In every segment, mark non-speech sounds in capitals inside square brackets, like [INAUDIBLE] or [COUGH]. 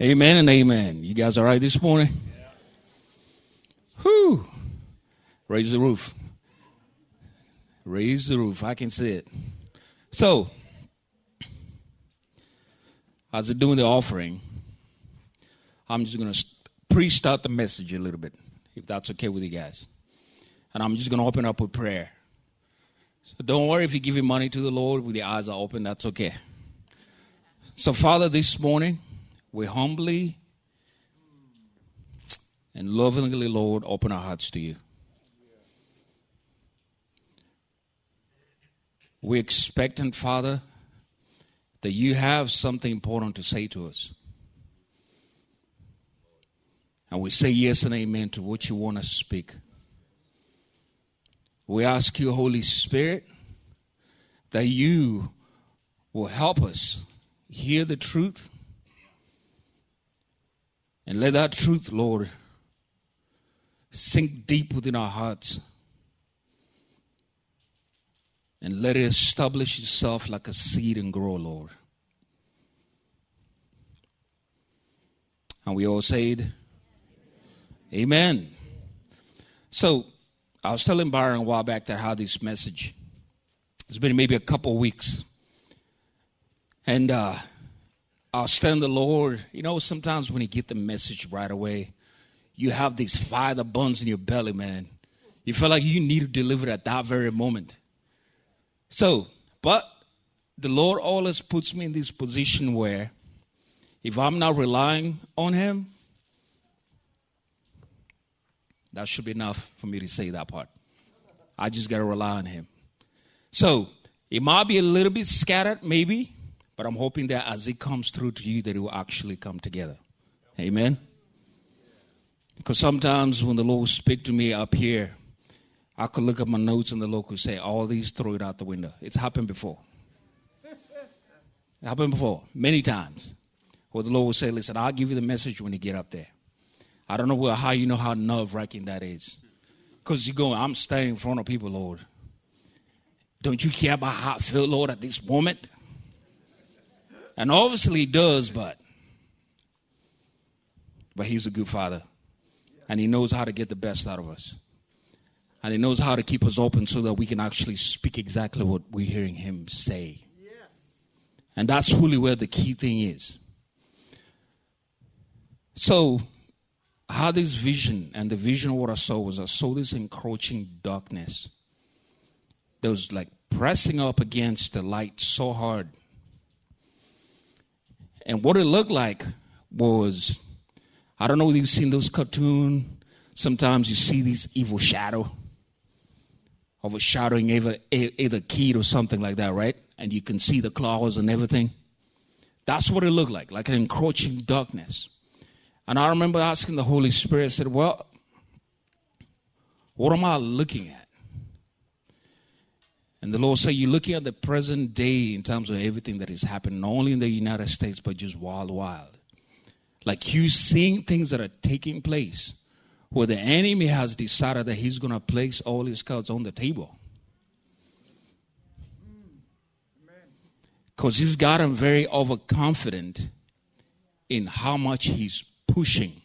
Amen and amen. You guys all right this morning? Whew. Raise the roof. Raise the roof. I can see it. So, as they're doing the offering, I'm just going to pre start the message a little bit, if that's okay with you guys. And I'm just going to open up with prayer. So, don't worry if you give your money to the Lord with your eyes are open, that's okay. So, Father, this morning, we humbly and lovingly, Lord, open our hearts to you. We expectant, Father, that you have something important to say to us. And we say yes and amen to what you want to speak. We ask you, Holy Spirit, that you will help us hear the truth and let that truth, Lord, sink deep within our hearts. And let it establish itself like a seed and grow, Lord. And we all said, Amen. So, I was telling Byron a while back that I had this message. It's been maybe a couple weeks. And uh, I'll stand the Lord. You know, sometimes when you get the message right away, you have these fire that burns in your belly, man. You feel like you need to deliver at that very moment. So, but the Lord always puts me in this position where if I'm not relying on Him, that should be enough for me to say that part. I just got to rely on Him. So, it might be a little bit scattered, maybe, but I'm hoping that as it comes through to you, that it will actually come together. Amen. Because sometimes when the Lord will speak to me up here, I could look at my notes and the Lord could say, all these, throw it out the window. It's happened before. It happened before, many times. Where the Lord will say, listen, I'll give you the message when you get up there. I don't know how you know how nerve wracking that is. Because you're going, I'm standing in front of people, Lord. Don't you care about how I feel, Lord, at this moment? And obviously he does, but but he's a good father. And he knows how to get the best out of us. And he knows how to keep us open so that we can actually speak exactly what we're hearing him say. Yes. And that's really where the key thing is. So, how this vision and the vision of what I saw was I saw this encroaching darkness that was like pressing up against the light so hard and what it looked like was, I don't know if you've seen those cartoon. Sometimes you see these evil shadow overshadowing either, either kid or something like that, right? And you can see the claws and everything. That's what it looked like, like an encroaching darkness. And I remember asking the Holy Spirit, I said, Well, what am I looking at? And the Lord said, You're looking at the present day in terms of everything that is happening, not only in the United States, but just wild, wild. Like you seeing things that are taking place where the enemy has decided that he's going to place all his cards on the table. Mm. Because he's gotten very overconfident in how much he's pushing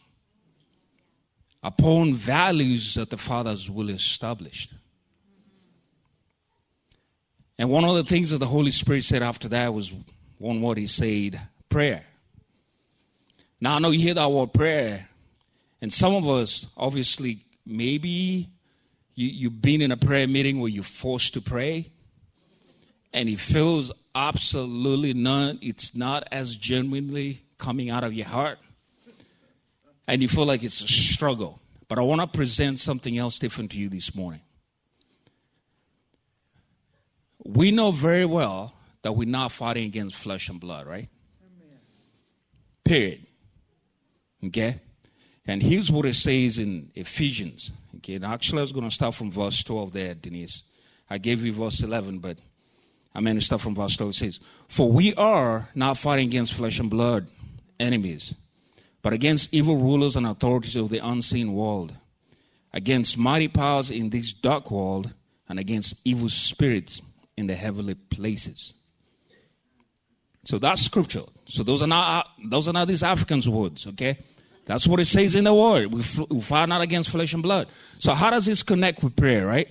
upon values that the Father's will established. And one of the things that the Holy Spirit said after that was one word he said, prayer. Now I know you hear that word prayer, and some of us, obviously, maybe you, you've been in a prayer meeting where you're forced to pray, and it feels absolutely none, it's not as genuinely coming out of your heart, and you feel like it's a struggle. But I want to present something else different to you this morning we know very well that we're not fighting against flesh and blood, right? Amen. Period. Okay? And here's what it says in Ephesians. Okay, and actually, I was going to start from verse 12 there, Denise. I gave you verse 11, but I'm going to start from verse 12. It says, For we are not fighting against flesh and blood enemies, but against evil rulers and authorities of the unseen world, against mighty powers in this dark world, and against evil spirits in the heavenly places. So that's scripture. So those are not uh, those are not these Africans' words, okay? That's what it says in the word. We, we fight not against flesh and blood. So how does this connect with prayer, right?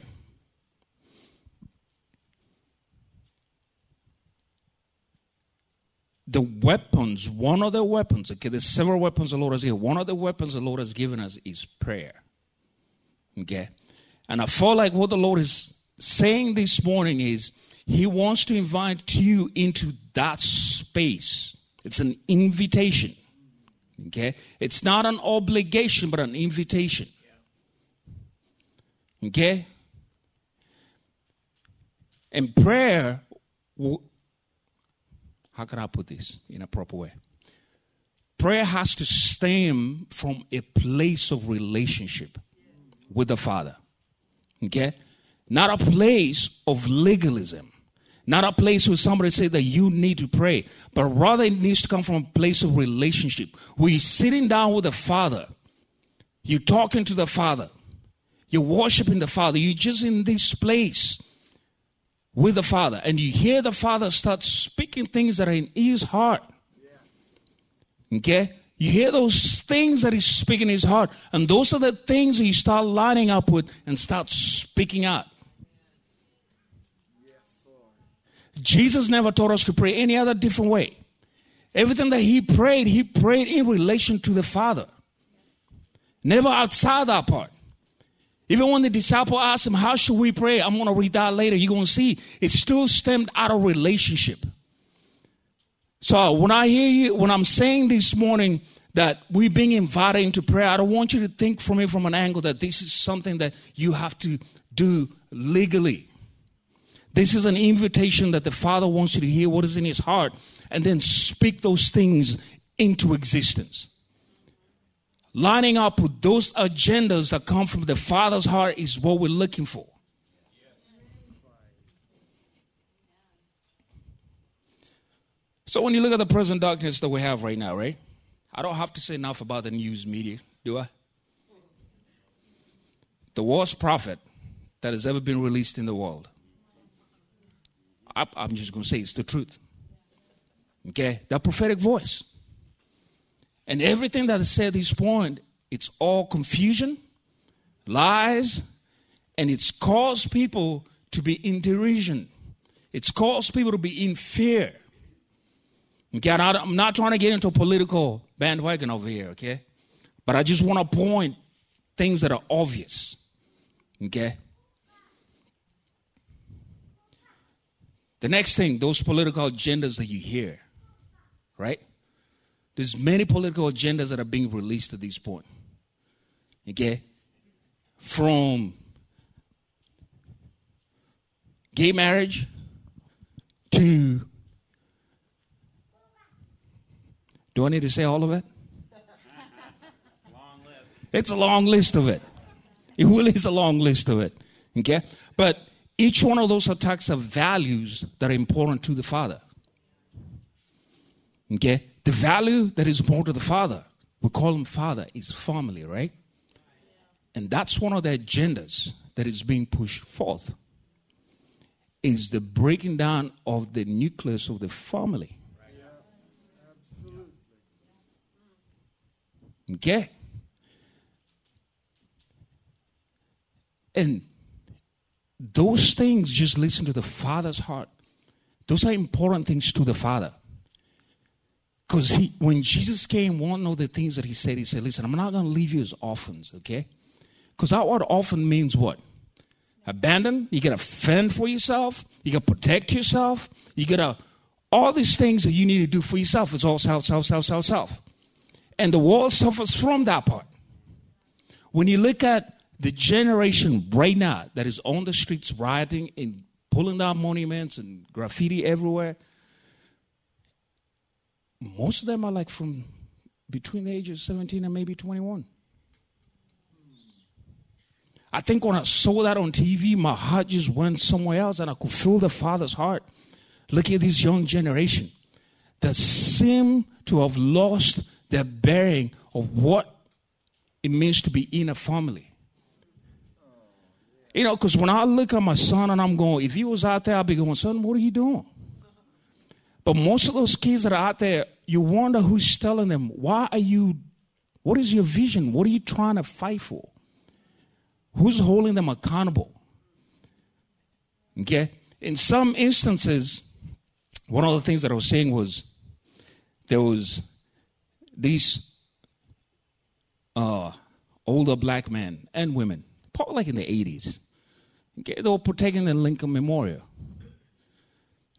the weapons, one of the weapons, okay, there's several weapons the Lord has given. One of the weapons the Lord has given us is prayer. Okay? And I feel like what the Lord is saying this morning is He wants to invite you into that space. It's an invitation. Okay? It's not an obligation, but an invitation. Okay? And prayer how can I put this in a proper way? Prayer has to stem from a place of relationship with the Father. Okay? Not a place of legalism. Not a place where somebody say that you need to pray, but rather it needs to come from a place of relationship where you're sitting down with the Father, you're talking to the Father, you're worshiping the Father, you're just in this place with the Father, and you hear the Father start speaking things that are in his heart. Okay? You hear those things that he's speaking in his heart, and those are the things you start lining up with and start speaking out. Jesus never taught us to pray any other different way. Everything that he prayed, he prayed in relation to the Father, never outside that part. Even when the disciple asked him, How should we pray? I'm going to read that later. You're going to see it still stemmed out of relationship. So when I hear you, when I'm saying this morning that we're being invited into prayer, I don't want you to think from it from an angle that this is something that you have to do legally. This is an invitation that the Father wants you to hear what is in His heart and then speak those things into existence lining up with those agendas that come from the Father's heart is what we're looking for. So when you look at the present darkness that we have right now, right? I don't have to say enough about the news media, do I? The worst prophet that has ever been released in the world. I, am just going to say it's the truth. Okay? That prophetic voice. And everything that is said at this point, it's all confusion, lies, and it's caused people to be in derision. It's caused people to be in fear. Okay, I'm not trying to get into a political bandwagon over here, okay? But I just want to point things that are obvious. Okay? The next thing, those political agendas that you hear, right? There's many political agendas that are being released at this point. Okay? From gay marriage to do I need to say all of it? It's a long list of it. It really is a long list of it. Okay? But each one of those attacks have values that are important to the Father. Okay? The value that is important to the Father, we call him Father, is family, right? And that's one of the agendas that is being pushed forth is the breaking down of the nucleus of the family. Okay? And those things, just listen to the Father's heart. Those are important things to the Father. Because when Jesus came, one of the things that he said, he said, Listen, I'm not going to leave you as orphans, okay? Because that word orphan means what? Abandon. You got to fend for yourself. You got to protect yourself. You got to, all these things that you need to do for yourself. It's all self, self, self, self, self. And the world suffers from that part. When you look at the generation right now that is on the streets rioting and pulling down monuments and graffiti everywhere, most of them are like from between the ages of 17 and maybe 21. I think when I saw that on TV, my heart just went somewhere else and I could feel the Father's heart looking at this young generation that seem to have lost their bearing of what it means to be in a family. You know, because when I look at my son and I'm going, if he was out there, I'd be going, son, what are you doing? But most of those kids that are out there, you wonder who's telling them, why are you, what is your vision? What are you trying to fight for? Who's holding them accountable? Okay? In some instances, one of the things that I was saying was there was these uh, older black men and women, probably like in the 80s. Okay? They were protecting the Lincoln Memorial.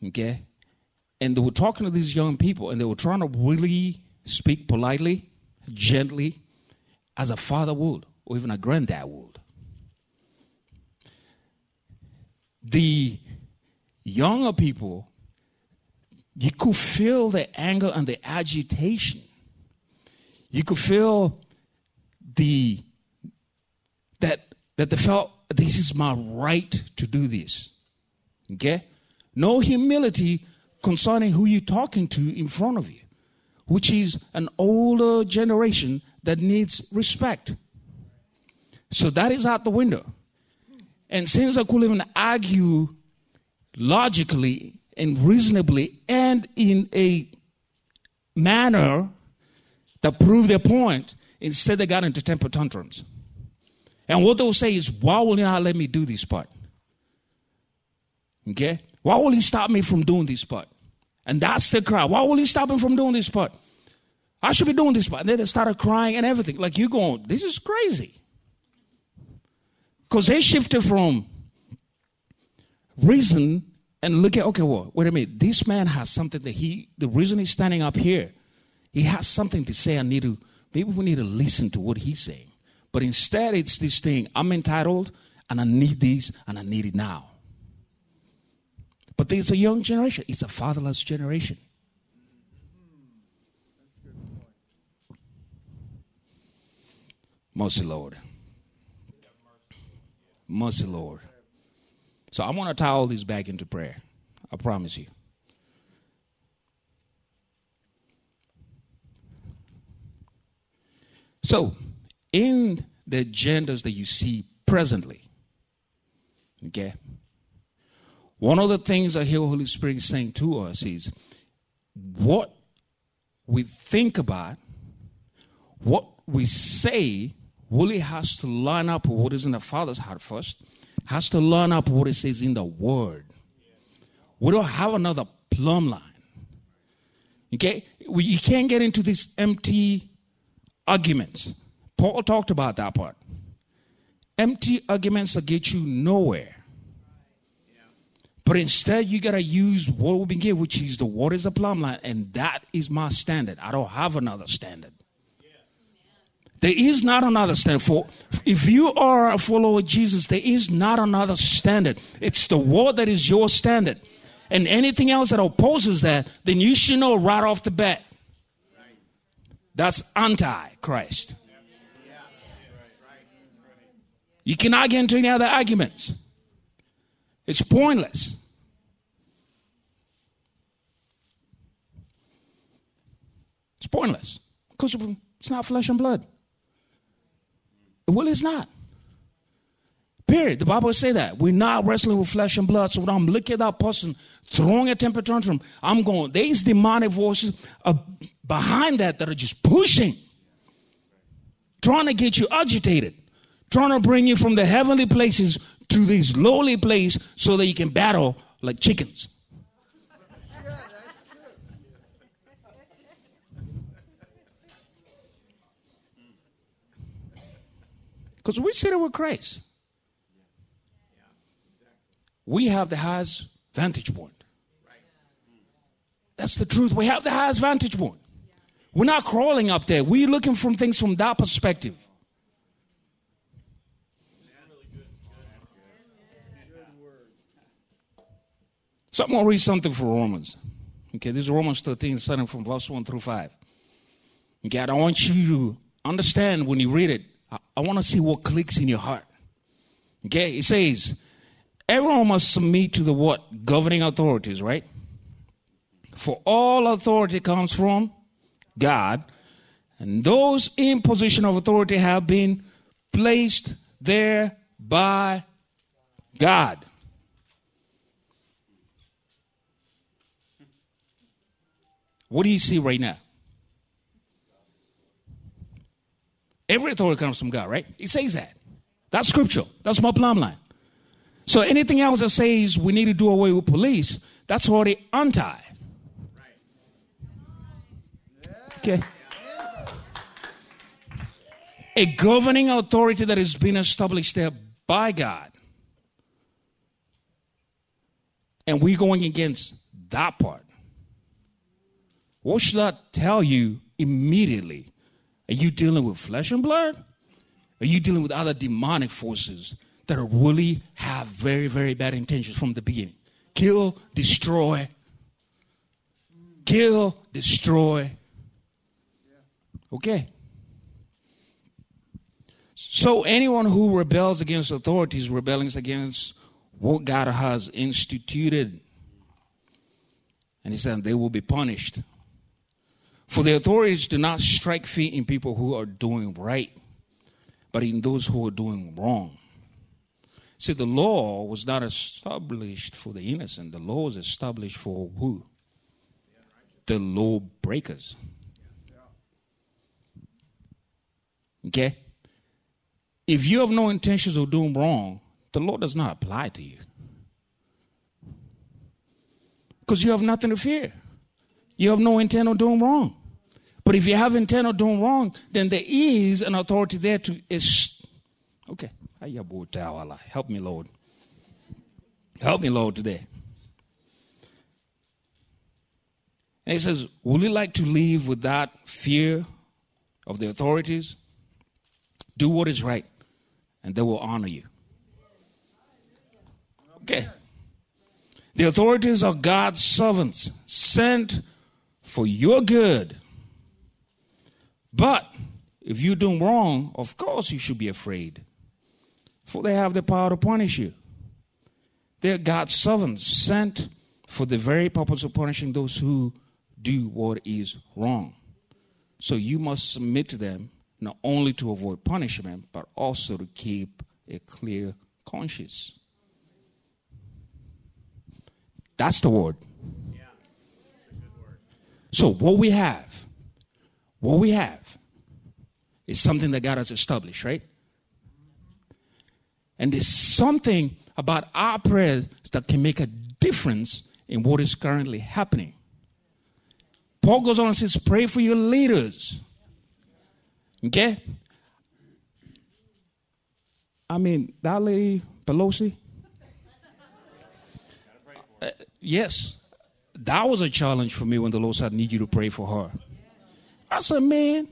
Okay? And they were talking to these young people and they were trying to really speak politely, gently, as a father would, or even a granddad would. The younger people, you could feel the anger and the agitation. You could feel the that they felt this is my right to do this. Okay? No humility concerning who you're talking to in front of you, which is an older generation that needs respect. So that is out the window. And since I could even argue logically and reasonably and in a manner that proved their point, instead they got into temper tantrums. And what they'll say is, why will you not let me do this part? Okay? Why will he stop me from doing this part? And that's the cry. Why will he stop me from doing this part? I should be doing this part. And then they started crying and everything. Like you going, this is crazy. Because they shifted from reason and look at, okay, well, wait a minute. This man has something that he, the reason he's standing up here, he has something to say. I need to, maybe we need to listen to what he's saying. But instead, it's this thing I'm entitled and I need this and I need it now. But there's a young generation, it's a fatherless generation. Mercy, Lord. Mercy, Lord. So I want to tie all this back into prayer. I promise you. So, in the agendas that you see presently, okay, one of the things I hear Holy Spirit saying to us is what we think about, what we say, really has to line up with what is in the Father's heart first has to line up what it says in the Word. We don't have another plumb line. Okay? We, you can't get into these empty arguments. Paul talked about that part. Empty arguments that get you nowhere. But instead, you got to use what we've been given, which is the word is the plumb line, and that is my standard. I don't have another standard. There is not another standard. For if you are a follower of Jesus, there is not another standard. It's the word that is your standard. And anything else that opposes that, then you should know right off the bat. That's anti-Christ. You cannot get into any other arguments. It's pointless. It's pointless because it's not flesh and blood. Well, it's not. Period. The Bible say that. We're not wrestling with flesh and blood. So when I'm looking at that person throwing a temper tantrum, I'm going, there's demonic voices uh, behind that that are just pushing, trying to get you agitated, trying to bring you from the heavenly places to these lowly place so that you can battle like chickens. [LAUGHS] Because we sit with Christ. We have the highest vantage point. That's the truth. We have the highest vantage point. We're not crawling up there. We're looking from things from that perspective. So I'm going to read something from Romans. Okay, this is Romans 13, starting from verse 1 through 5. Okay, I want you to understand when you read it I, I want to see what clicks in your heart. Okay, it says, everyone must submit to the what? Governing authorities, right? For all authority comes from God, and those in position of authority have been placed there by God. What do you see right now? Every authority comes from God, right? He says that. That's scriptural. That's my plumb line. So anything else that says we need to do away with police, that's already anti. Okay. A governing authority that has been established there by God. And we're going against that part. What should I tell you immediately? Are you dealing with flesh and blood? Are you dealing with other demonic forces that are really have very, very bad intentions from the beginning? Kill, destroy. Kill, destroy. Okay. So anyone who rebels against authorities rebelling against what God has instituted. And he said they will be punished. For the authorities do not strike feet in people who are doing right, but in those who are doing wrong. See, the law was not established for the innocent, the law was established for who? The law breakers. Okay? If you have no intentions of doing wrong, the law does not apply to you. Because you have nothing to fear. You have no intent of doing wrong. But if you have intent of doing wrong, then there is an authority there to. Is, okay. Help me, Lord. Help me, Lord, today. And he says, Would you like to live without fear of the authorities? Do what is right, and they will honor you. Okay. The authorities are God's servants sent for your good but if you do wrong, of course you should be afraid, for they have the power to punish you. They're God's servants sent for the very purpose of punishing those who do what is wrong. So you must submit to them not only to avoid punishment, but also to keep a clear conscience. That's the word. Yeah. word. So, what we have what we have is something that God has established, right? And there's something about our prayers that can make a difference in what is currently happening. Paul goes on and says, Pray for your leaders. Okay? I mean, that lady, Pelosi. Uh, yes, that was a challenge for me when the Lord said, I need you to pray for her. I said, man,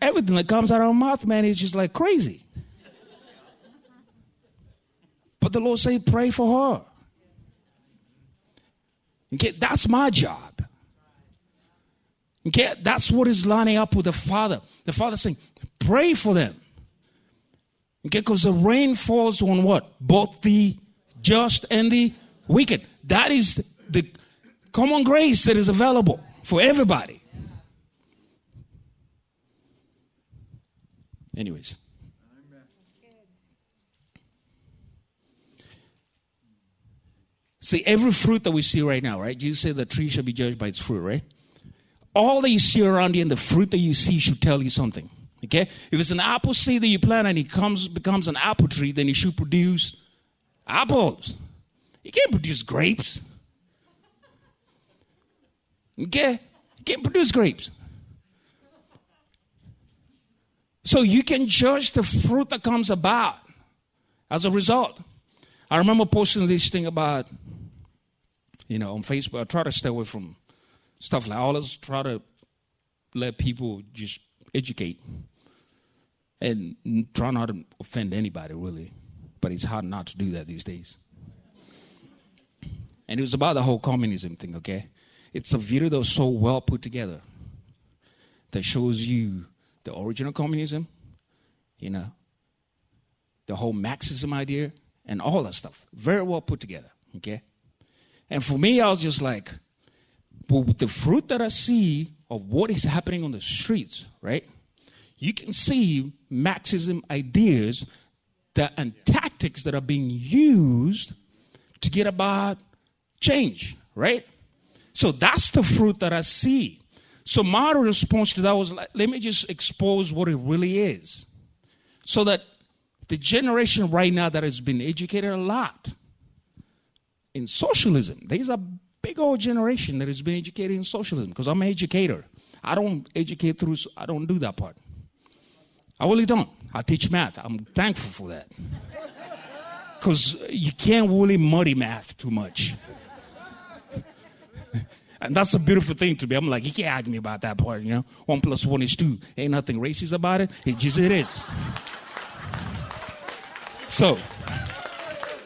everything that comes out of our mouth, man, is just like crazy. But the Lord said, pray for her. Okay, that's my job. Okay, that's what is lining up with the Father. The Father saying, pray for them. Okay, because the rain falls on what? Both the just and the wicked. That is the common grace that is available for everybody. Anyways. See, every fruit that we see right now, right? Jesus said the tree shall be judged by its fruit, right? All that you see around you and the fruit that you see should tell you something. Okay? If it's an apple seed that you plant and it comes becomes an apple tree, then it should produce apples. You can't produce grapes. Okay? You can't produce grapes. So you can judge the fruit that comes about as a result. I remember posting this thing about, you know, on Facebook. I try to stay away from stuff like I always try to let people just educate and try not to offend anybody really. But it's hard not to do that these days. And it was about the whole communism thing, okay? It's a video that was so well put together that shows you the original communism, you know, the whole Marxism idea, and all that stuff. Very well put together, okay? And for me, I was just like, well, the fruit that I see of what is happening on the streets, right? You can see Marxism ideas that and tactics that are being used to get about change, right? So that's the fruit that I see. So my response to that was like, let me just expose what it really is. So that the generation right now that has been educated a lot in socialism, there's a big old generation that has been educated in socialism because I'm an educator. I don't educate through, I don't do that part. I really don't. I teach math. I'm thankful for that. Because you can't really muddy math too much. And that's a beautiful thing to me. I'm like, you can't argue me about that part, you know? One plus one is two. Ain't nothing racist about it. It just it is. So,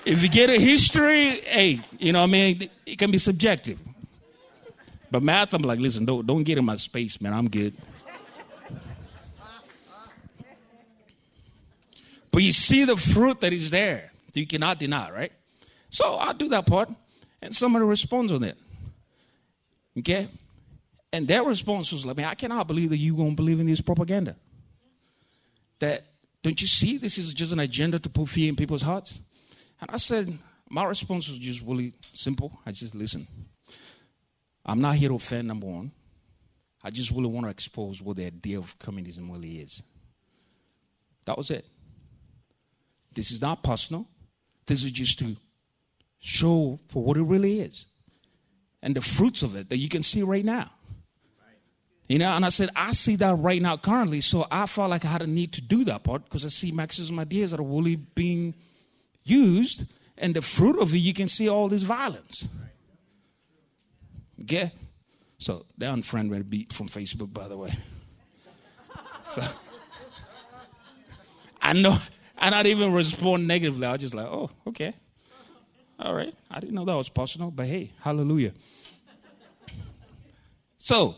if you get a history, hey, you know what I mean? It can be subjective. But math, I'm like, listen, don't, don't get in my space, man. I'm good. But you see the fruit that is there. You cannot deny, right? So I'll do that part. And somebody responds on it. Okay? And their response was like, man, I cannot believe that you're going to believe in this propaganda. That, don't you see this is just an agenda to put fear in people's hearts? And I said, my response was just really simple. I just listen. I'm not here to offend, number one. I just really want to expose what the idea of communism really is. That was it. This is not personal. This is just to show for what it really is and the fruits of it that you can see right now. You know, and I said, I see that right now currently, so I felt like I had a need to do that part because I see Marxism ideas that are really being used, and the fruit of it, you can see all this violence. Okay? So they're unfriend me beat from Facebook, by the way. [LAUGHS] So I know, I didn't even respond negatively. I was just like, oh, okay. All right. I didn't know that was personal, but hey, hallelujah. So,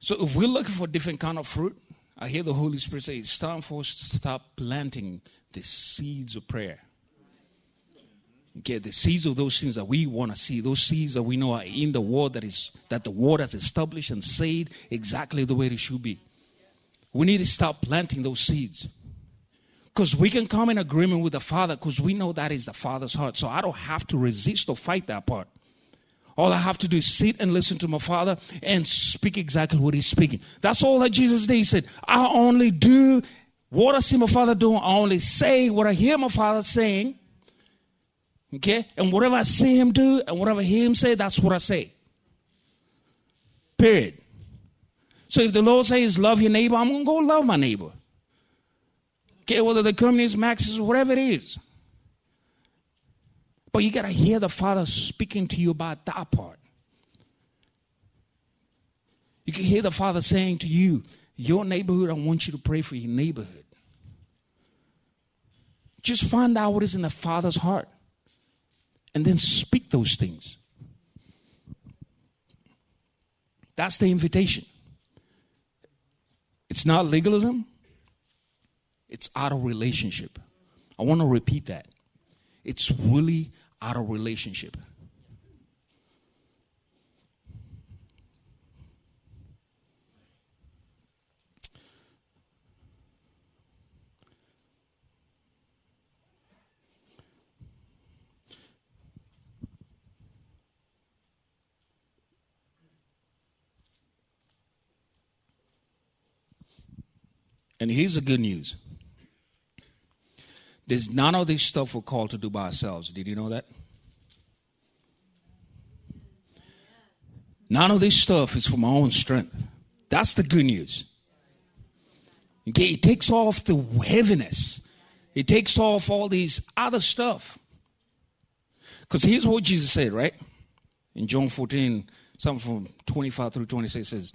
so if we're looking for different kind of fruit, I hear the Holy Spirit say it's time for us to start planting the seeds of prayer. Get the seeds of those things that we want to see, those seeds that we know are in the word that is that the word has established and said exactly the way it should be. We need to start planting those seeds. Because we can come in agreement with the Father because we know that is the Father's heart. So I don't have to resist or fight that part. All I have to do is sit and listen to my Father and speak exactly what He's speaking. That's all that Jesus did. He said, I only do what I see my Father doing. I only say what I hear my Father saying. Okay? And whatever I see him do and whatever I hear him say, that's what I say. Period. So if the Lord says love your neighbor, I'm going to go love my neighbor. Okay, whether the communist, Marxist, whatever it is. But you got to hear the Father speaking to you about that part. You can hear the Father saying to you, Your neighborhood, I want you to pray for your neighborhood. Just find out what is in the Father's heart and then speak those things. That's the invitation. It's not legalism, it's out of relationship. I want to repeat that. It's really out of relationship. And here's the good news. There's none of this stuff we're called to do by ourselves. Did you know that? None of this stuff is from our own strength. That's the good news. Okay, it takes off the heaviness. It takes off all these other stuff. Because here's what Jesus said, right? In John 14, something from 25 through 26 says,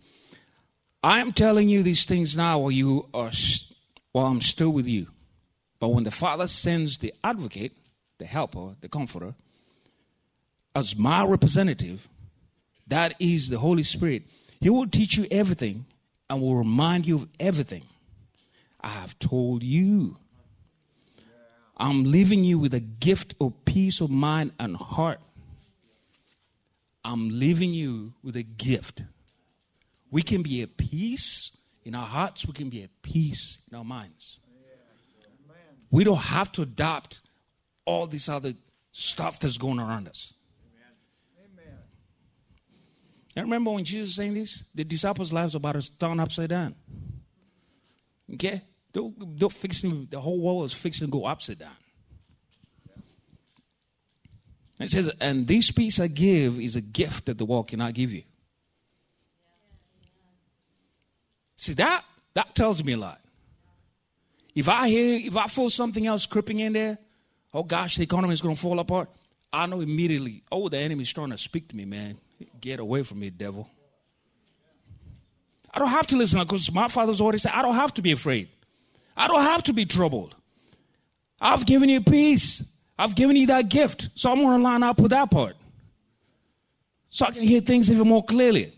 I am telling you these things now while you are while I'm still with you. But when the Father sends the advocate, the helper, the comforter, as my representative, that is the Holy Spirit, He will teach you everything and will remind you of everything I have told you. I'm leaving you with a gift of peace of mind and heart. I'm leaving you with a gift we can be at peace in our hearts, we can be at peace in our minds. We don't have to adopt all this other stuff that's going around us. And remember when Jesus was saying this? The disciples' lives were about to turn upside down. Okay? They're, they're fixing, the whole world is fixing to go upside down. It says, and this peace I give is a gift that the world cannot give you. See that that tells me a lot. If I hear, if I feel something else creeping in there, oh gosh, the economy is going to fall apart. I know immediately. Oh, the enemy is trying to speak to me, man. Get away from me, devil. I don't have to listen because my father's already said I don't have to be afraid. I don't have to be troubled. I've given you peace. I've given you that gift. So I'm going to line up with that part. So I can hear things even more clearly.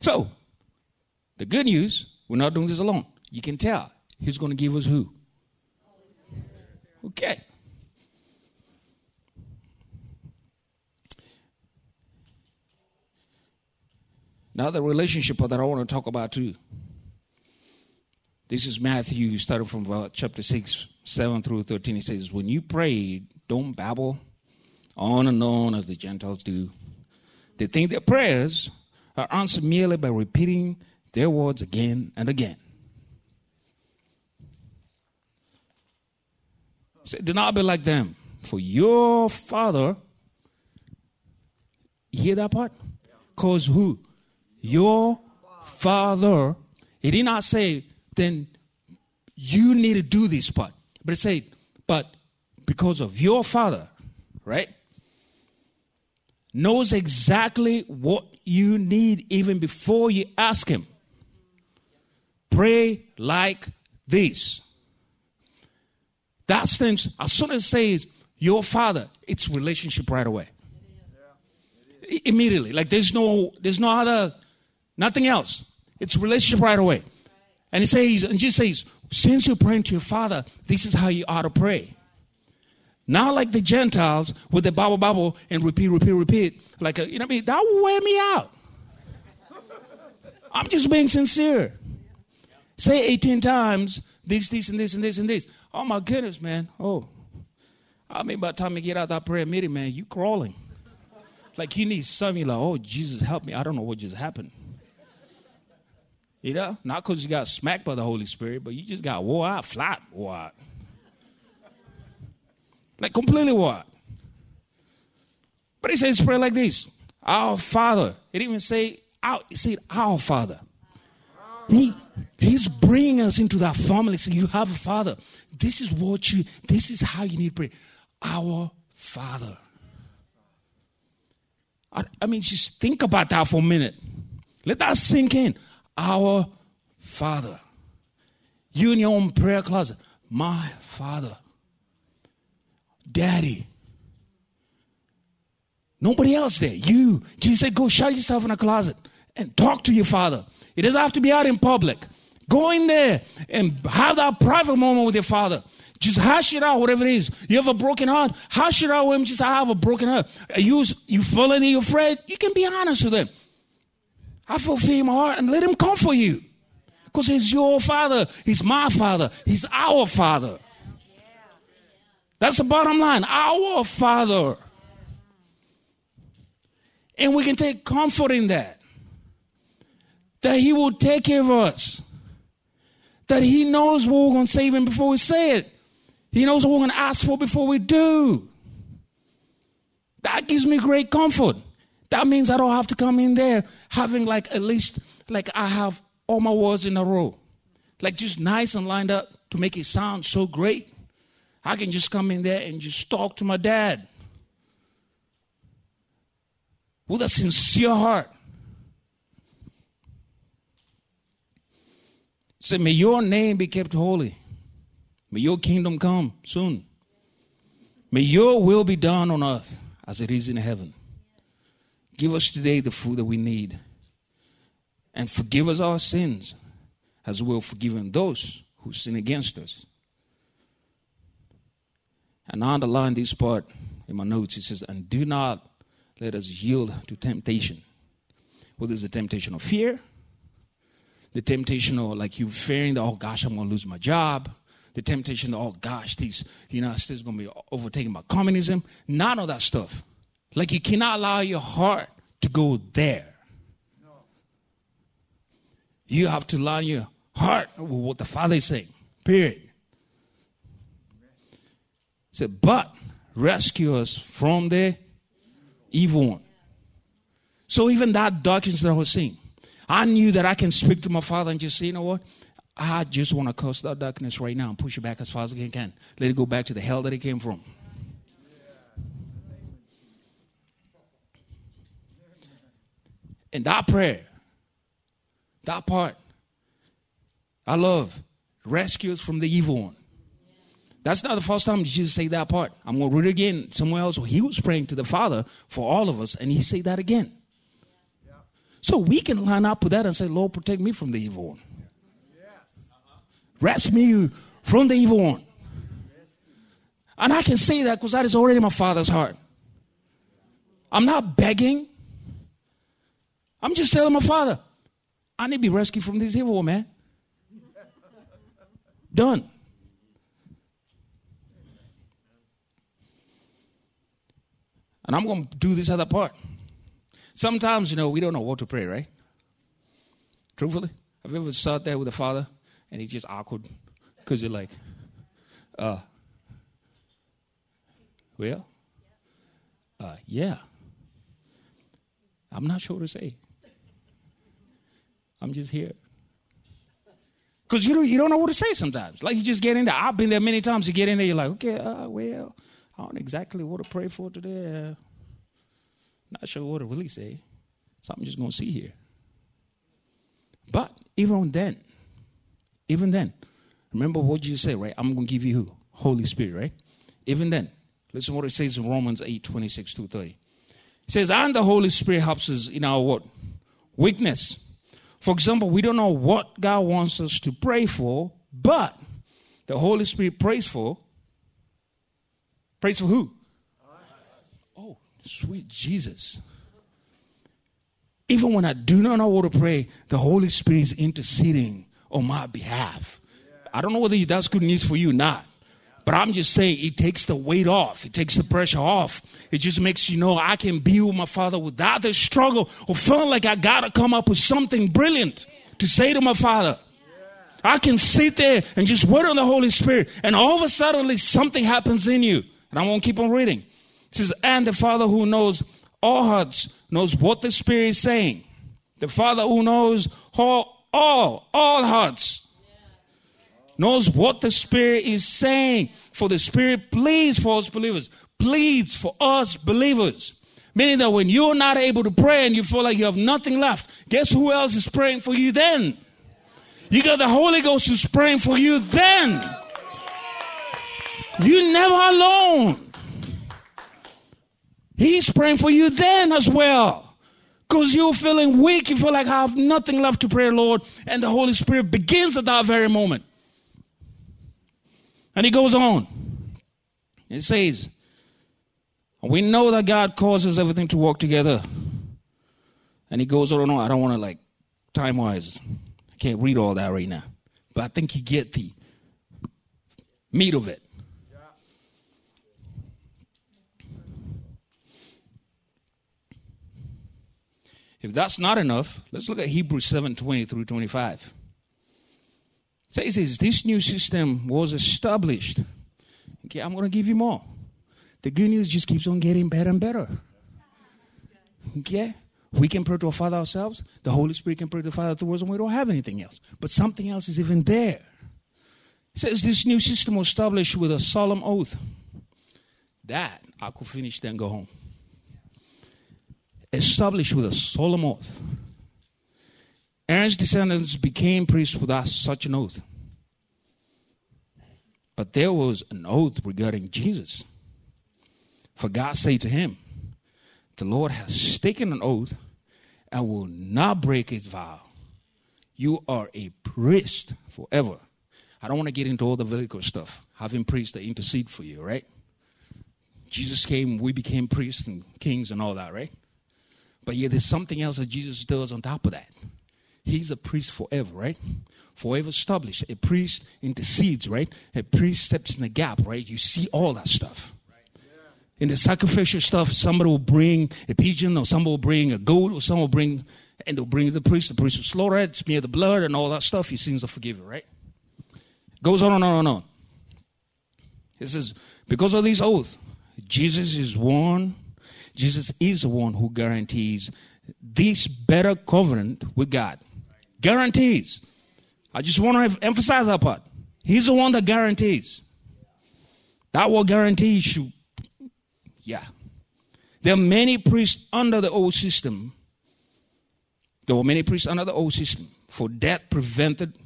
So, the good news, we're not doing this alone. You can tell. He's going to give us who? Okay. Now, the relationship that I want to talk about too. This is Matthew, starting from chapter 6, 7 through 13. He says, When you pray, don't babble on and on as the Gentiles do. They think their prayers are answered merely by repeating their words again and again. Say, do not be like them, for your father. You hear that part? Cause who? Your father. He did not say, then you need to do this part. But he said, but because of your father, right? Knows exactly what you need even before you ask him. Pray like this. That stands, as soon as it says your father, it's relationship right away. Immediately. Like there's no there's no other nothing else. It's relationship right away. And he says, and Jesus says, since you're praying to your father, this is how you ought to pray. Not like the Gentiles with the Bible, Bible, and repeat, repeat, repeat. Like, a, you know what I mean? That will wear me out. I'm just being sincere. Say 18 times this, this, and this, and this, and this. Oh my goodness, man. Oh. I mean, by the time you get out that prayer meeting, man, you crawling. Like you need something like, oh, Jesus, help me. I don't know what just happened. You know? Not because you got smacked by the Holy Spirit, but you just got wore out, flat out. Like completely what? But he says pray like this. Our Father. He didn't even say our, he said our Father. He he's bringing us into that family. So you have a father. This is what you this is how you need to pray. Our Father. I, I mean, just think about that for a minute. Let that sink in. Our Father. You in your own prayer closet. My Father. Daddy. Nobody else there. You. Jesus said, go shut yourself in a closet and talk to your father. It doesn't have to be out in public. Go in there and have that private moment with your father. Just hash it out, whatever it is. You have a broken heart, hash it out with him. Just I have a broken heart. You you feeling you're afraid? You can be honest with him. I feel fear in my heart and let him comfort you. Because he's your father. He's my father. He's our father. That's the bottom line. Our Father. And we can take comfort in that. That He will take care of us. That He knows what we're going to say even before we say it. He knows what we're going to ask for before we do. That gives me great comfort. That means I don't have to come in there having like at least like I have all my words in a row. Like just nice and lined up to make it sound so great. I can just come in there and just talk to my dad with a sincere heart. Say, may your name be kept holy. May your kingdom come soon. May your will be done on earth as it is in heaven. Give us today the food that we need. And forgive us our sins as we have forgiven those who sin against us. And I underline this part in my notes. It says, And do not let us yield to temptation. It's the temptation of fear, the temptation of like you fearing that, oh gosh, I'm going to lose my job, the temptation, oh gosh, these you know, this is going to be overtaken by communism. None of that stuff. Like you cannot allow your heart to go there. No. You have to line your heart with what the Father is saying. Period. He said, but rescue us from the evil one. So even that darkness that I was seeing, I knew that I can speak to my father and just say, you know what? I just want to curse that darkness right now and push it back as far as I can. Let it go back to the hell that it came from. And that prayer, that part, I love. Rescue us from the evil one. That's not the first time Jesus say that part. I'm going to read it again somewhere else. He was praying to the Father for all of us, and he said that again. So we can line up with that and say, Lord, protect me from the evil one. Rescue me from the evil one. And I can say that because that is already my Father's heart. I'm not begging. I'm just telling my Father, I need to be rescued from this evil one, man. Done. And I'm going to do this other part. Sometimes, you know, we don't know what to pray, right? Truthfully. Have you ever sat there with a father and he's just awkward because you're like, uh, well, uh, yeah. I'm not sure what to say. I'm just here. Because you don't, you don't know what to say sometimes. Like you just get in there. I've been there many times. You get in there, you're like, okay, uh, well, I don't exactly what to pray for today. Not sure what to really say. So I'm just going to see here. But even then, even then, remember what you say, right? I'm going to give you who? Holy Spirit, right? Even then, listen what it says in Romans 8 26 to 30. It says, and the Holy Spirit helps us in our what? Weakness. For example, we don't know what God wants us to pray for, but the Holy Spirit prays for. Prays for who? Sweet Jesus. Even when I do not know what to pray, the Holy Spirit is interceding on my behalf. I don't know whether that's good news for you or not. But I'm just saying it takes the weight off. It takes the pressure off. It just makes you know I can be with my father without the struggle or feeling like I gotta come up with something brilliant to say to my father. I can sit there and just wait on the Holy Spirit and all of a sudden something happens in you. And I won't keep on reading. Says, and the Father who knows all hearts knows what the Spirit is saying. The Father who knows all, all, all hearts knows what the Spirit is saying. For the Spirit pleads for us believers, pleads for us believers. Meaning that when you're not able to pray and you feel like you have nothing left, guess who else is praying for you then? You got the Holy Ghost who's praying for you then. You're never alone. He's praying for you then as well. Because you're feeling weak, you feel like I have nothing left to pray, Lord, and the Holy Spirit begins at that very moment. And he goes on. It says, We know that God causes everything to work together. And he goes on. I don't want to, like, time wise, I can't read all that right now. But I think you get the meat of it. If that's not enough, let's look at Hebrews 7 20 through 25 says this new system was established. Okay, I'm going to give you more. The good news just keeps on getting better and better. Okay? We can pray to our Father ourselves. The Holy Spirit can pray to the Father through us, and we don't have anything else. But something else is even there. It says this new system was established with a solemn oath. That I could finish then go home. Established with a solemn oath. Aaron's descendants became priests without such an oath. But there was an oath regarding Jesus. For God said to him, The Lord has taken an oath and will not break his vow. You are a priest forever. I don't want to get into all the Levitical stuff, having priests that intercede for you, right? Jesus came, we became priests and kings and all that, right? But yet there's something else that Jesus does on top of that He's a priest forever, right? Forever established. A priest intercedes, right? A priest steps in the gap, right? You see all that stuff. In the sacrificial stuff, somebody will bring a pigeon, or somebody will bring a goat, or someone will bring, and they'll bring the priest. The priest will slaughter it, smear the blood, and all that stuff. His sins are forgiven, right? Goes on and on and on. He says, because of these oaths, Jesus is one. Jesus is the one who guarantees this better covenant with God. Guarantees. I just want to emphasize that part. He's the one that guarantees. That will guarantee you. Yeah. There are many priests under the old system. There were many priests under the old system. For that prevented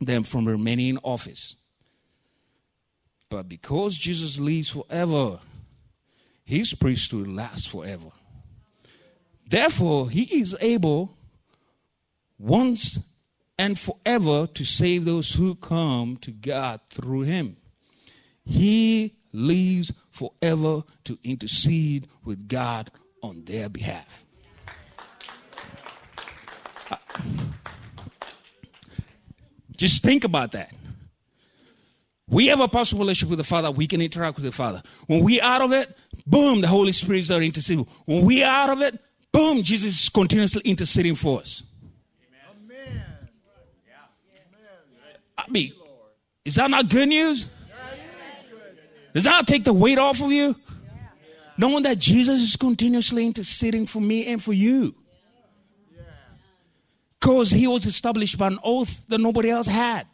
them from remaining in office. But because Jesus lives forever, his priesthood lasts forever. Therefore, he is able once and forever to save those who come to God through him. He lives forever to intercede with God on their behalf. Just think about that. We have a personal relationship with the Father. We can interact with the Father. When we're out of it, boom, the Holy Spirit is interceding. When we are out of it, boom, Jesus is continuously interceding for us. Amen. I mean, is that not good news? Does that take the weight off of you? Knowing that Jesus is continuously interceding for me and for you. Because he was established by an oath that nobody else had.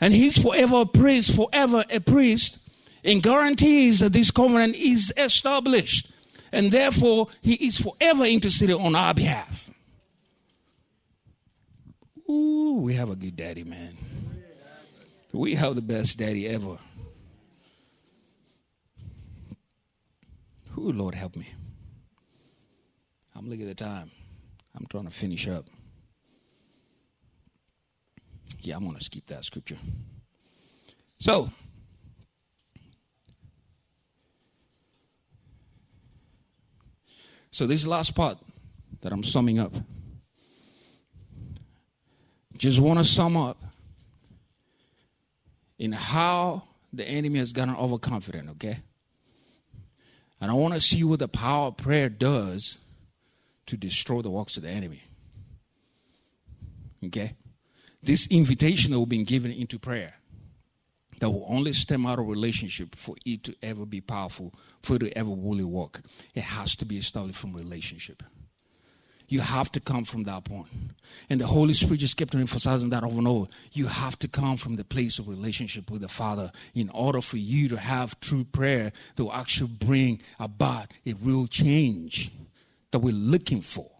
And he's forever a priest, forever a priest, and guarantees that this covenant is established. And therefore, he is forever interceding on our behalf. Ooh, we have a good daddy, man. We have the best daddy ever. Ooh, Lord, help me. I'm looking at the time. I'm trying to finish up. Yeah, I'm going to skip that scripture. So, so this last part that I'm summing up. Just want to sum up in how the enemy has gotten overconfident, okay? And I want to see what the power of prayer does to destroy the works of the enemy. Okay? This invitation that we've been given into prayer that will only stem out of relationship for it to ever be powerful, for it to ever really work. It has to be established from relationship. You have to come from that point. And the Holy Spirit just kept emphasizing that over and over. You have to come from the place of relationship with the Father in order for you to have true prayer that will actually bring about a real change that we're looking for.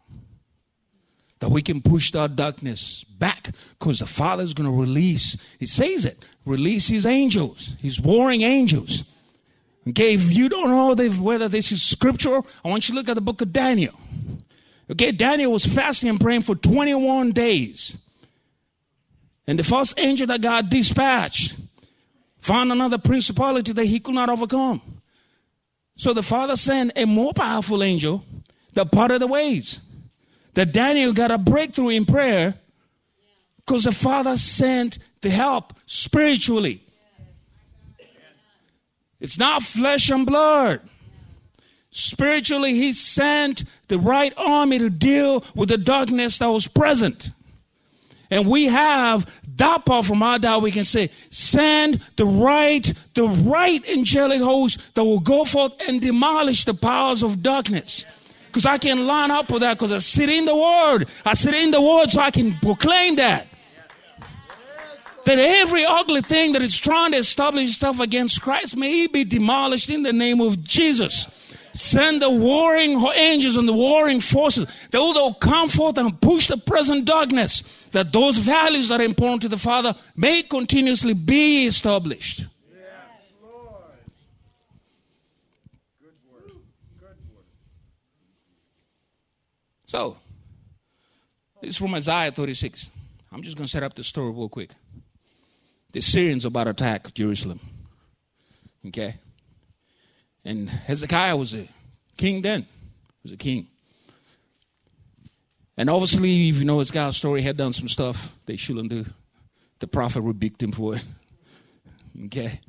That we can push that darkness back because the Father is going to release, He says it, release His angels, His warring angels. Okay, if you don't know whether this is scripture, I want you to look at the book of Daniel. Okay, Daniel was fasting and praying for 21 days. And the first angel that God dispatched found another principality that he could not overcome. So the Father sent a more powerful angel that parted the ways. That Daniel got a breakthrough in prayer because the Father sent the help spiritually. It's not flesh and blood. Spiritually, he sent the right army to deal with the darkness that was present. And we have that part from our God. We can say, send the right, the right angelic host that will go forth and demolish the powers of darkness. Because I can line up with that because I sit in the word. I sit in the word so I can proclaim that. That every ugly thing that is trying to establish itself against Christ may be demolished in the name of Jesus. Send the warring angels and the warring forces. They will come forth and push the present darkness. That those values that are important to the Father may continuously be established. So, this is from Isaiah 36. I'm just going to set up the story real quick. The Syrians about to attack Jerusalem. Okay? And Hezekiah was a king then. He was a king. And obviously, if you know his guy's story, he had done some stuff they shouldn't do. The prophet rebuked him for it. [LAUGHS] Okay?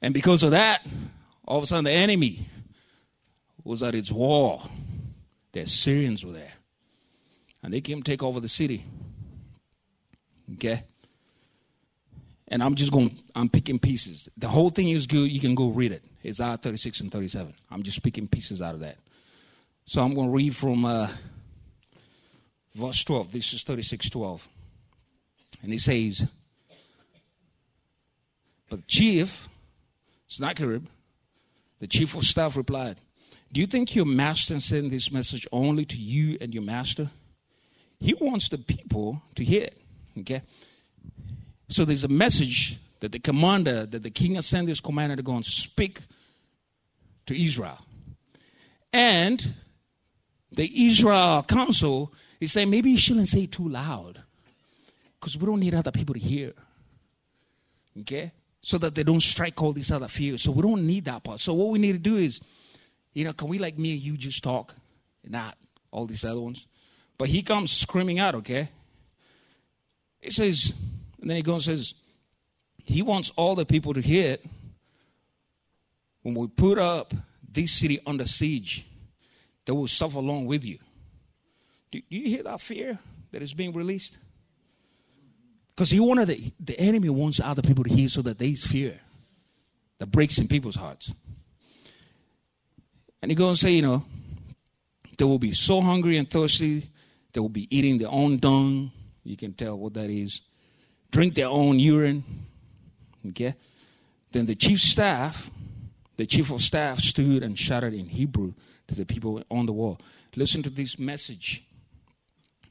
And because of that, all of a sudden the enemy was at its wall. The Assyrians were there. And they came take over the city. Okay? And I'm just going, I'm picking pieces. The whole thing is good. You can go read it. Isaiah 36 and 37. I'm just picking pieces out of that. So I'm going to read from uh, verse 12. This is 36 12. And he says, But the chief, Sennacherib, the chief of staff replied, Do you think your master sent this message only to you and your master? He wants the people to hear it. Okay? So there's a message that the commander, that the king has sent this commander to go and speak to Israel. And the Israel council is saying maybe you shouldn't say it too loud because we don't need other people to hear. Okay? So that they don't strike all these other fears. So we don't need that part. So what we need to do is, you know, can we like me and you just talk? Not all these other ones. But he comes screaming out, okay? He says, and then he goes and says, he wants all the people to hear it. When we put up this city under siege, they will suffer along with you. Do, do you hear that fear that is being released? Because he wanted the, the enemy wants other people to hear so that they fear that breaks in people's hearts. And he goes and say, you know, they will be so hungry and thirsty, they will be eating their own dung. You can tell what that is drink their own urine. Okay? Then the chief staff, the chief of staff stood and shouted in Hebrew to the people on the wall. Listen to this message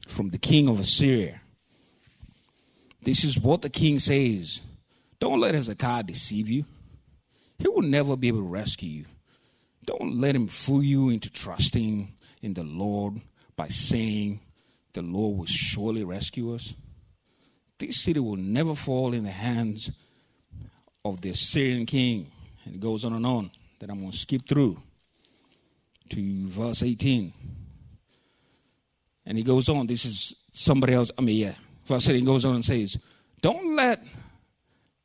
from the king of Assyria. This is what the king says Don't let Hezekiah deceive you. He will never be able to rescue you. Don't let him fool you into trusting in the Lord by saying the Lord will surely rescue us this city will never fall in the hands of the Assyrian king. And it goes on and on. That I'm going to skip through to verse 18. And he goes on. This is somebody else. I mean, yeah. Verse 18 goes on and says, Don't let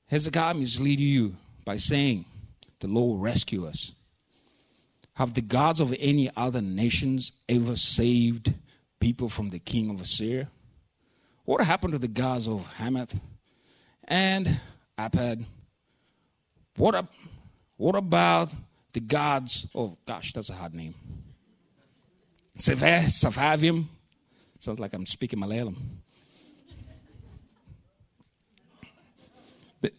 Hezekiah mislead you by saying, The Lord will rescue us. Have the gods of any other nations ever saved people from the king of Assyria? What happened to the gods of Hamath and Arpad? What, what about the gods of, gosh, that's a hard name. Sepharvaim. Sounds like I'm speaking Malayalam.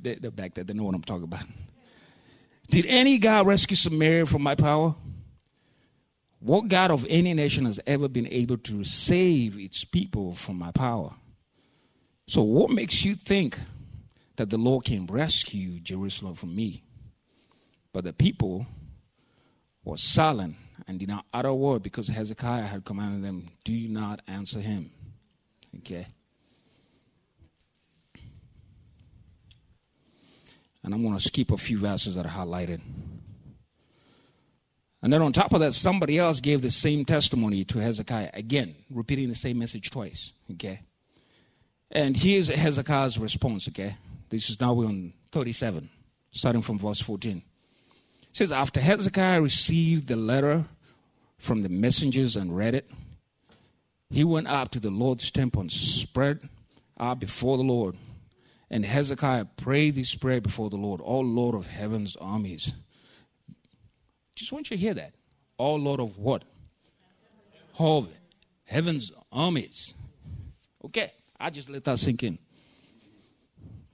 They're back there. They know what I'm talking about. Did any God rescue Samaria from my power? What God of any nation has ever been able to save its people from my power? So, what makes you think that the Lord can rescue Jerusalem from me? But the people were silent and did not utter a word because Hezekiah had commanded them, Do not answer him. Okay? And I'm going to skip a few verses that are highlighted. And then on top of that, somebody else gave the same testimony to Hezekiah. Again, repeating the same message twice. Okay? And here's Hezekiah's response, okay? This is now we're on 37, starting from verse 14. It says, After Hezekiah received the letter from the messengers and read it, he went up to the Lord's temple and spread out before the Lord. And Hezekiah prayed this prayer before the Lord, O Lord of heaven's armies. Just want you to hear that. O Lord of what? Of heaven's armies. Okay. I just let that sink in.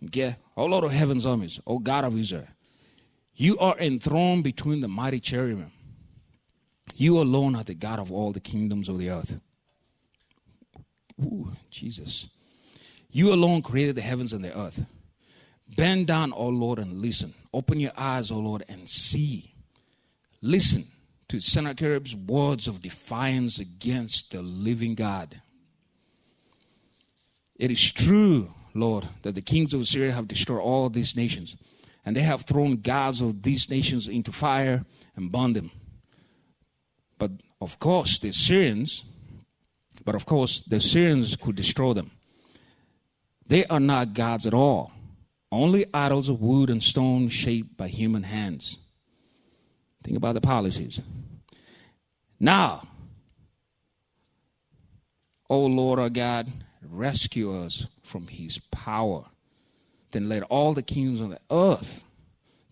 Okay? O Lord of heaven's armies, O God of Israel, you are enthroned between the mighty cherubim. You alone are the God of all the kingdoms of the earth. Ooh, Jesus. You alone created the heavens and the earth. Bend down, O Lord, and listen. Open your eyes, O Lord, and see. Listen to Sennacherib's words of defiance against the living God. It is true, Lord, that the kings of Assyria have destroyed all these nations, and they have thrown gods of these nations into fire and burned them. But of course, the Assyrians But of course, the Syrians could destroy them. They are not gods at all, only idols of wood and stone shaped by human hands. Think about the policies. Now, O Lord our God, rescue us from his power. Then let all the kingdoms on the earth,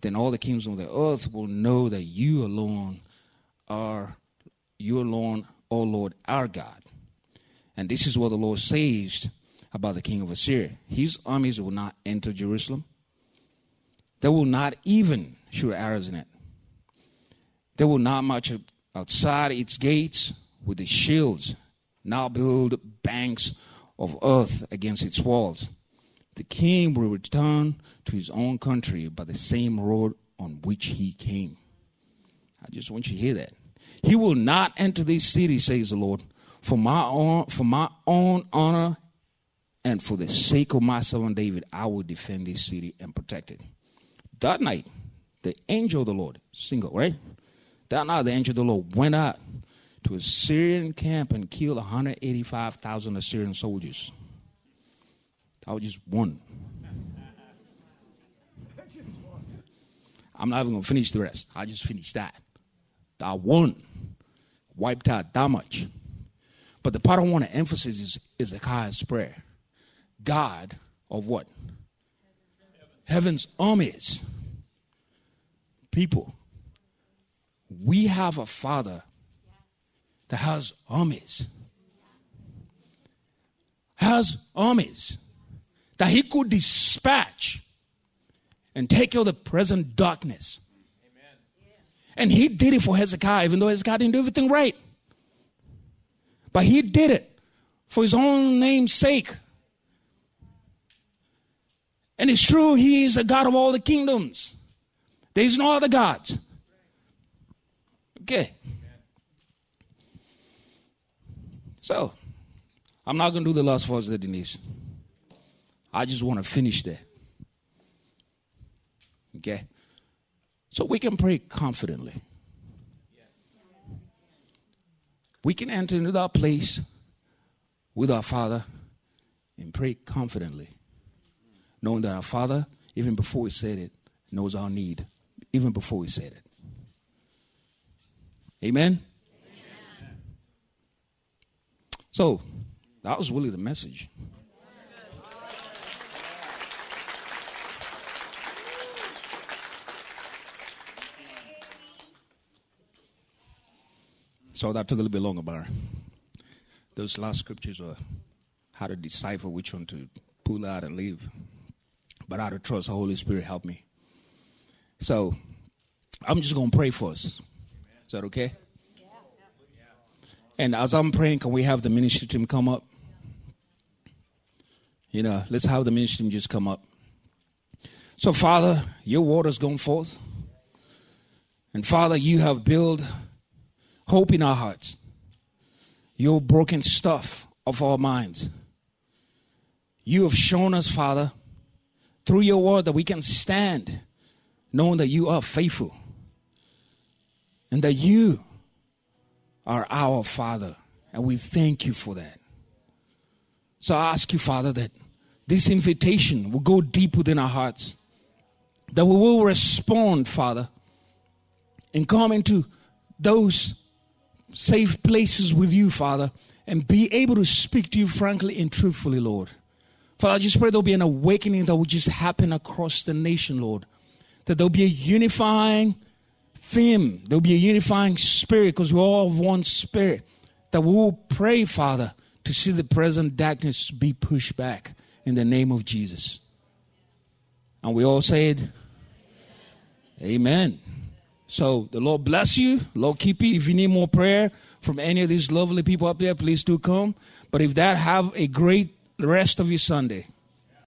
then all the kingdoms on the earth will know that you alone are, you alone, O Lord our God. And this is what the Lord says about the king of Assyria. His armies will not enter Jerusalem. They will not even shoot arrows in it. They will not march outside its gates with the shields, now build banks of earth against its walls. The king will return to his own country by the same road on which he came. I just want you to hear that. He will not enter this city, says the Lord, for my own, for my own honor and for the sake of my son David, I will defend this city and protect it. That night, the angel of the Lord, single, right? That night, the angel of the Lord went out to a Syrian camp and killed 185,000 Assyrian soldiers. That was just one. I'm not even going to finish the rest. I just finished that. That one wiped out that much. But the part I want to emphasize is, is Hezekiah's prayer. God of what? Heaven's armies. People. We have a father that has armies. Has armies that he could dispatch and take out the present darkness. And he did it for Hezekiah, even though Hezekiah didn't do everything right. But he did it for his own name's sake. And it's true, he is a God of all the kingdoms. There's no other gods. Okay. So, I'm not going to do the last verse there, Denise. I just want to finish there. Okay? So we can pray confidently. We can enter into that place with our Father and pray confidently, knowing that our Father, even before we said it, knows our need, even before we said it. Amen? Amen. So, that was really the message. So that took a little bit longer, but those last scriptures were how to decipher which one to pull out and leave. But I to trust the Holy Spirit help me. So I'm just going to pray for us. Is that okay? And as I'm praying, can we have the ministry team come up? You know, let's have the ministry team just come up. So, Father, your word has gone forth. And Father, you have built hope in our hearts. Your broken stuff of our minds. You have shown us, Father, through your word that we can stand knowing that you are faithful and that you are our Father. And we thank you for that. So I ask you, Father, that this invitation will go deep within our hearts, that we will respond, Father, and come into those safe places with you, Father, and be able to speak to you frankly and truthfully, Lord. Father, I just pray there'll be an awakening that will just happen across the nation, Lord. That there'll be a unifying theme, there'll be a unifying spirit because we're all of one spirit. That we will pray, Father, to see the present darkness be pushed back in the name of Jesus. And we all said, Amen. So the Lord bless you. Lord keep you. If you need more prayer from any of these lovely people up there, please do come. But if that, have a great rest of your Sunday.